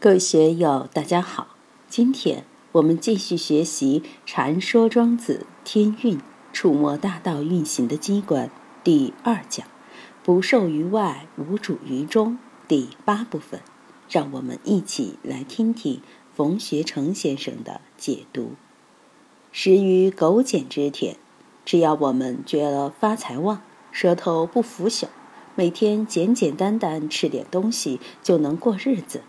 各位学友，大家好。今天我们继续学习《禅说庄子天运触摸大道运行的机关》第二讲“不受于外，无主于中”第八部分。让我们一起来听听冯学成先生的解读。食于苟简之田，只要我们觉了发财旺，舌头不腐朽，每天简简单单吃点东西就能过日子。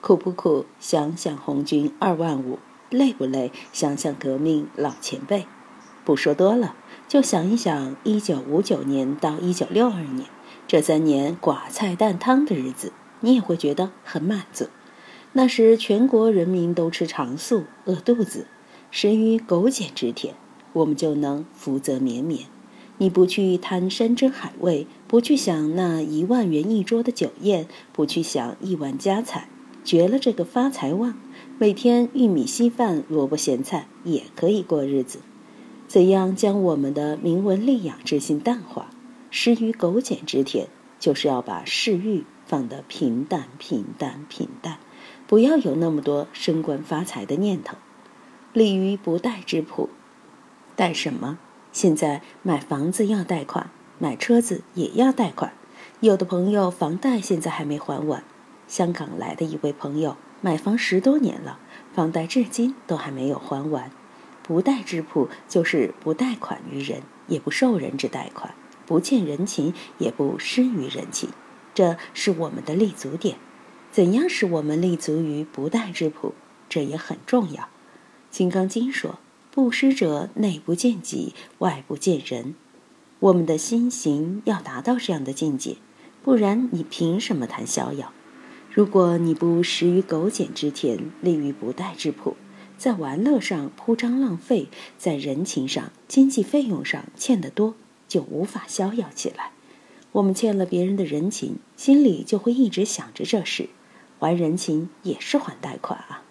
苦不苦？想想红军二万五；累不累？想想革命老前辈。不说多了，就想一想一九五九年到一九六二年这三年寡菜淡汤的日子，你也会觉得很满足。那时全国人民都吃长素，饿肚子，食于苟简之田，我们就能福泽绵绵。你不去贪山珍海味，不去想那一万元一桌的酒宴，不去想亿万家财。绝了这个发财旺，每天玉米稀饭、萝卜咸菜也可以过日子。怎样将我们的明文利养之心淡化？失于苟简之田，就是要把嗜欲放得平淡、平淡、平淡，不要有那么多升官发财的念头。立于不贷之朴，贷什么？现在买房子要贷款，买车子也要贷款。有的朋友房贷现在还没还完。香港来的一位朋友买房十多年了，房贷至今都还没有还完。不贷之铺就是不贷款于人，也不受人之贷款，不欠人情，也不施于人情，这是我们的立足点。怎样使我们立足于不贷之铺？这也很重要。《金刚经》说：“布施者内不见己，外不见人。”我们的心行要达到这样的境界，不然你凭什么谈逍遥？如果你不食于苟简之田，立于不贷之朴，在玩乐上铺张浪费，在人情上、经济费用上欠得多，就无法逍遥起来。我们欠了别人的人情，心里就会一直想着这事。还人情也是还贷款啊。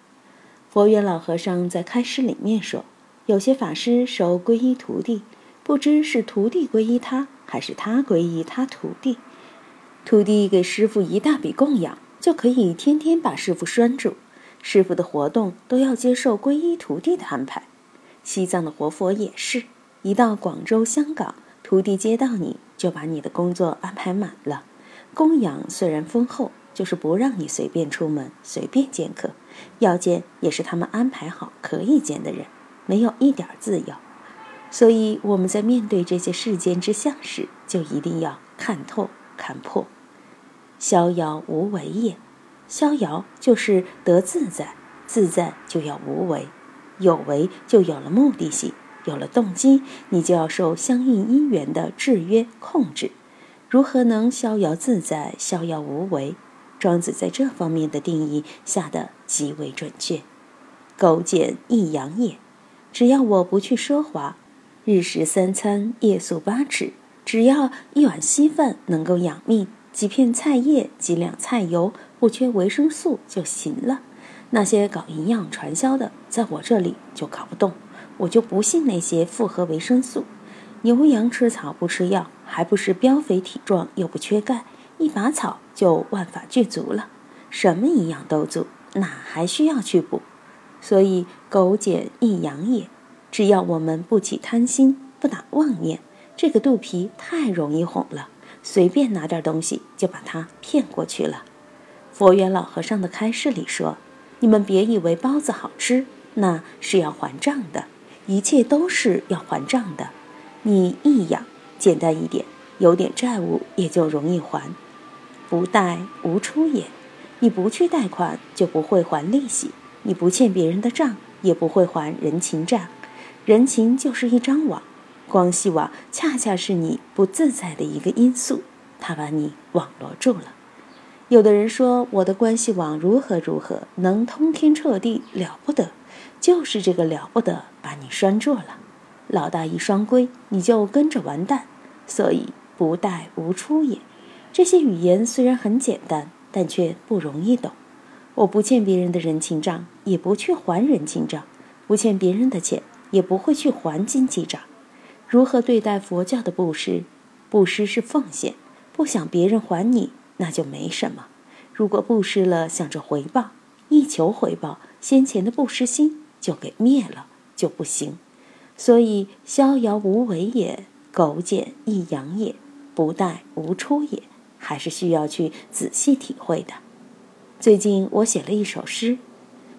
佛缘老和尚在开示里面说，有些法师收皈依徒弟，不知是徒弟皈依他，还是他皈依他徒弟。徒弟给师傅一大笔供养。就可以天天把师傅拴住，师傅的活动都要接受皈依徒弟的安排。西藏的活佛也是一到广州、香港，徒弟接到你就把你的工作安排满了。供养虽然丰厚，就是不让你随便出门、随便见客，要见也是他们安排好可以见的人，没有一点自由。所以我们在面对这些世间之相时，就一定要看透、看破。逍遥无为也，逍遥就是得自在，自在就要无为，有为就有了目的性，有了动机，你就要受相应因缘的制约控制。如何能逍遥自在、逍遥无为？庄子在这方面的定义下得极为准确。苟简易养也，只要我不去奢华，日食三餐，夜宿八尺，只要一碗稀饭能够养命。几片菜叶，几两菜油，不缺维生素就行了。那些搞营养传销的，在我这里就搞不动。我就不信那些复合维生素。牛羊吃草不吃药，还不是膘肥体壮又不缺钙？一把草就万法具足了，什么营养都足，哪还需要去补？所以苟简易养也。只要我们不起贪心，不打妄念，这个肚皮太容易哄了。随便拿点东西就把他骗过去了。佛缘老和尚的开示里说：“你们别以为包子好吃，那是要还账的，一切都是要还账的。你一养，简单一点，有点债务也就容易还。不贷无出也，你不去贷款就不会还利息，你不欠别人的账也不会还人情账。人情就是一张网。”光系网恰恰是你不自在的一个因素，它把你网罗住了。有的人说我的关系网如何如何，能通天彻地，了不得，就是这个了不得把你拴住了。老大一双规，你就跟着完蛋。所以不贷无出也。这些语言虽然很简单，但却不容易懂。我不欠别人的人情账，也不去还人情账；不欠别人的钱，也不会去还经济账。如何对待佛教的布施？布施是奉献，不想别人还你，那就没什么。如果布施了想着回报，一求回报，先前的不失心就给灭了，就不行。所以逍遥无为也，苟简易扬也，不殆无出也，还是需要去仔细体会的。最近我写了一首诗，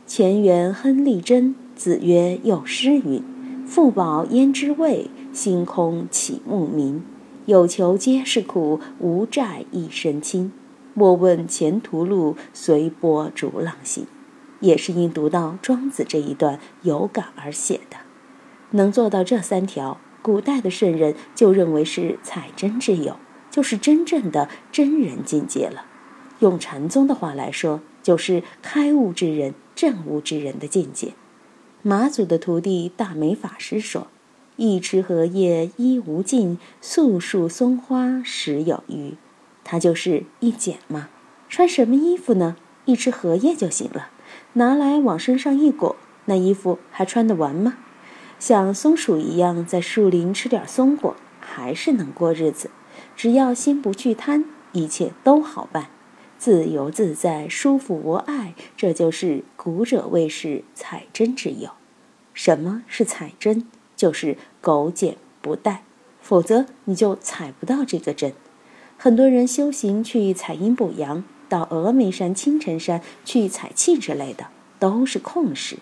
前元亨利贞子曰：“有诗云：‘腹饱焉知味，心空起牧民？有求皆是苦，无债一身轻。莫问前途路，随波逐浪行。’”也是因读到庄子这一段有感而写的。能做到这三条，古代的圣人就认为是采真之友，就是真正的真人境界了。用禅宗的话来说，就是开悟之人、证悟之人的境界。马祖的徒弟大美法师说：“一池荷叶衣无尽，素树松花时有余。”他就是一剪嘛。穿什么衣服呢？一池荷叶就行了，拿来往身上一裹，那衣服还穿得完吗？像松鼠一样在树林吃点松果，还是能过日子。只要心不去贪，一切都好办。自由自在，舒服无碍，这就是古者谓是采真之友。什么是采真？就是苟简不殆，否则你就采不到这个真。很多人修行去采阴补阳，到峨眉山、青城山去采气之类的，都是空事。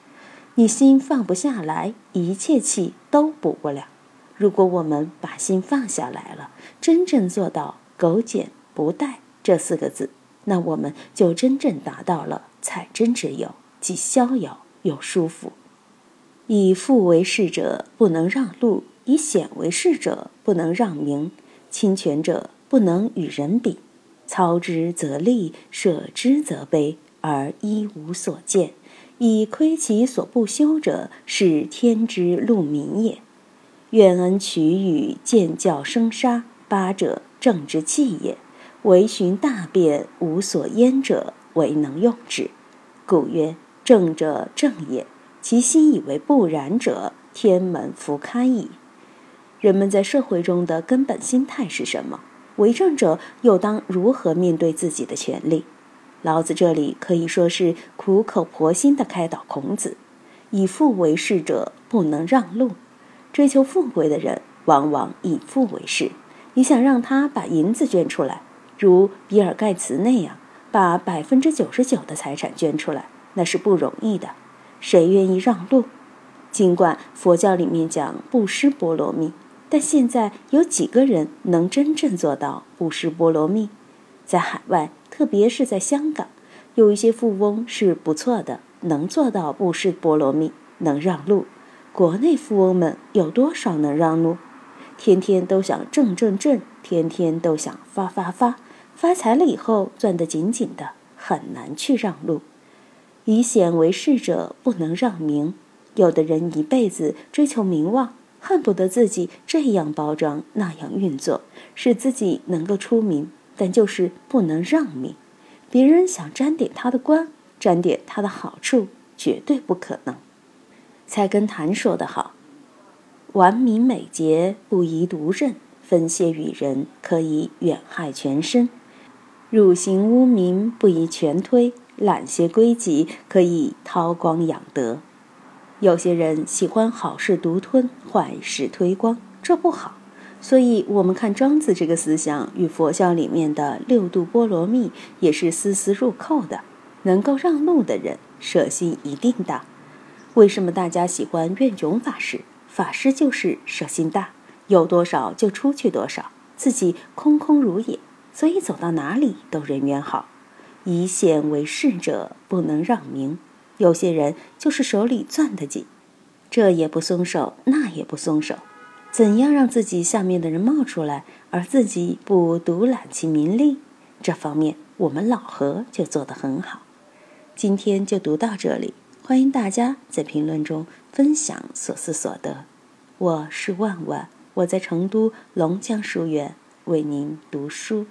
你心放不下来，一切气都补不了。如果我们把心放下来了，真正做到苟简不殆这四个字。那我们就真正达到了采真之有，既逍遥又舒服。以富为事者，不能让路；以显为事者，不能让名。侵权者不能与人比。操之则利，舍之则悲，而一无所见。以窥其所不修者，是天之路民也。愿恩取予，见教生杀，八者正之器也。唯循大变，无所焉者，唯能用之。故曰：正者正也。其心以为不然者，天门弗开矣。人们在社会中的根本心态是什么？为政者又当如何面对自己的权利？老子这里可以说是苦口婆心地开导孔子：以富为事者，不能让路。追求富贵的人，往往以富为事。你想让他把银子捐出来？如比尔盖茨那样，把百分之九十九的财产捐出来，那是不容易的。谁愿意让路？尽管佛教里面讲布施波罗蜜，但现在有几个人能真正做到布施波罗蜜？在海外，特别是在香港，有一些富翁是不错的，能做到布施波罗蜜，能让路。国内富翁们有多少能让路？天天都想挣挣挣，天天都想发发发。发财了以后，攥得紧紧的，很难去让路。以显为事者，不能让名。有的人一辈子追求名望，恨不得自己这样包装，那样运作，使自己能够出名，但就是不能让名。别人想沾点他的光，沾点他的好处，绝对不可能。菜根谭说得好：“完名美节，不宜独任；分泄与人，可以远害全身。”汝行污名，不宜全推；揽些归己，可以韬光养德。有些人喜欢好事独吞，坏事推光，这不好。所以，我们看庄子这个思想与佛教里面的六度波罗蜜也是丝丝入扣的。能够让路的人，舍心一定大。为什么大家喜欢愿炯法师？法师就是舍心大，有多少就出去多少，自己空空如也。所以走到哪里都人缘好，以显为事者不能让名。有些人就是手里攥得紧，这也不松手，那也不松手。怎样让自己下面的人冒出来，而自己不独揽其名利？这方面我们老何就做得很好。今天就读到这里，欢迎大家在评论中分享所思所得。我是万万，我在成都龙江书院为您读书。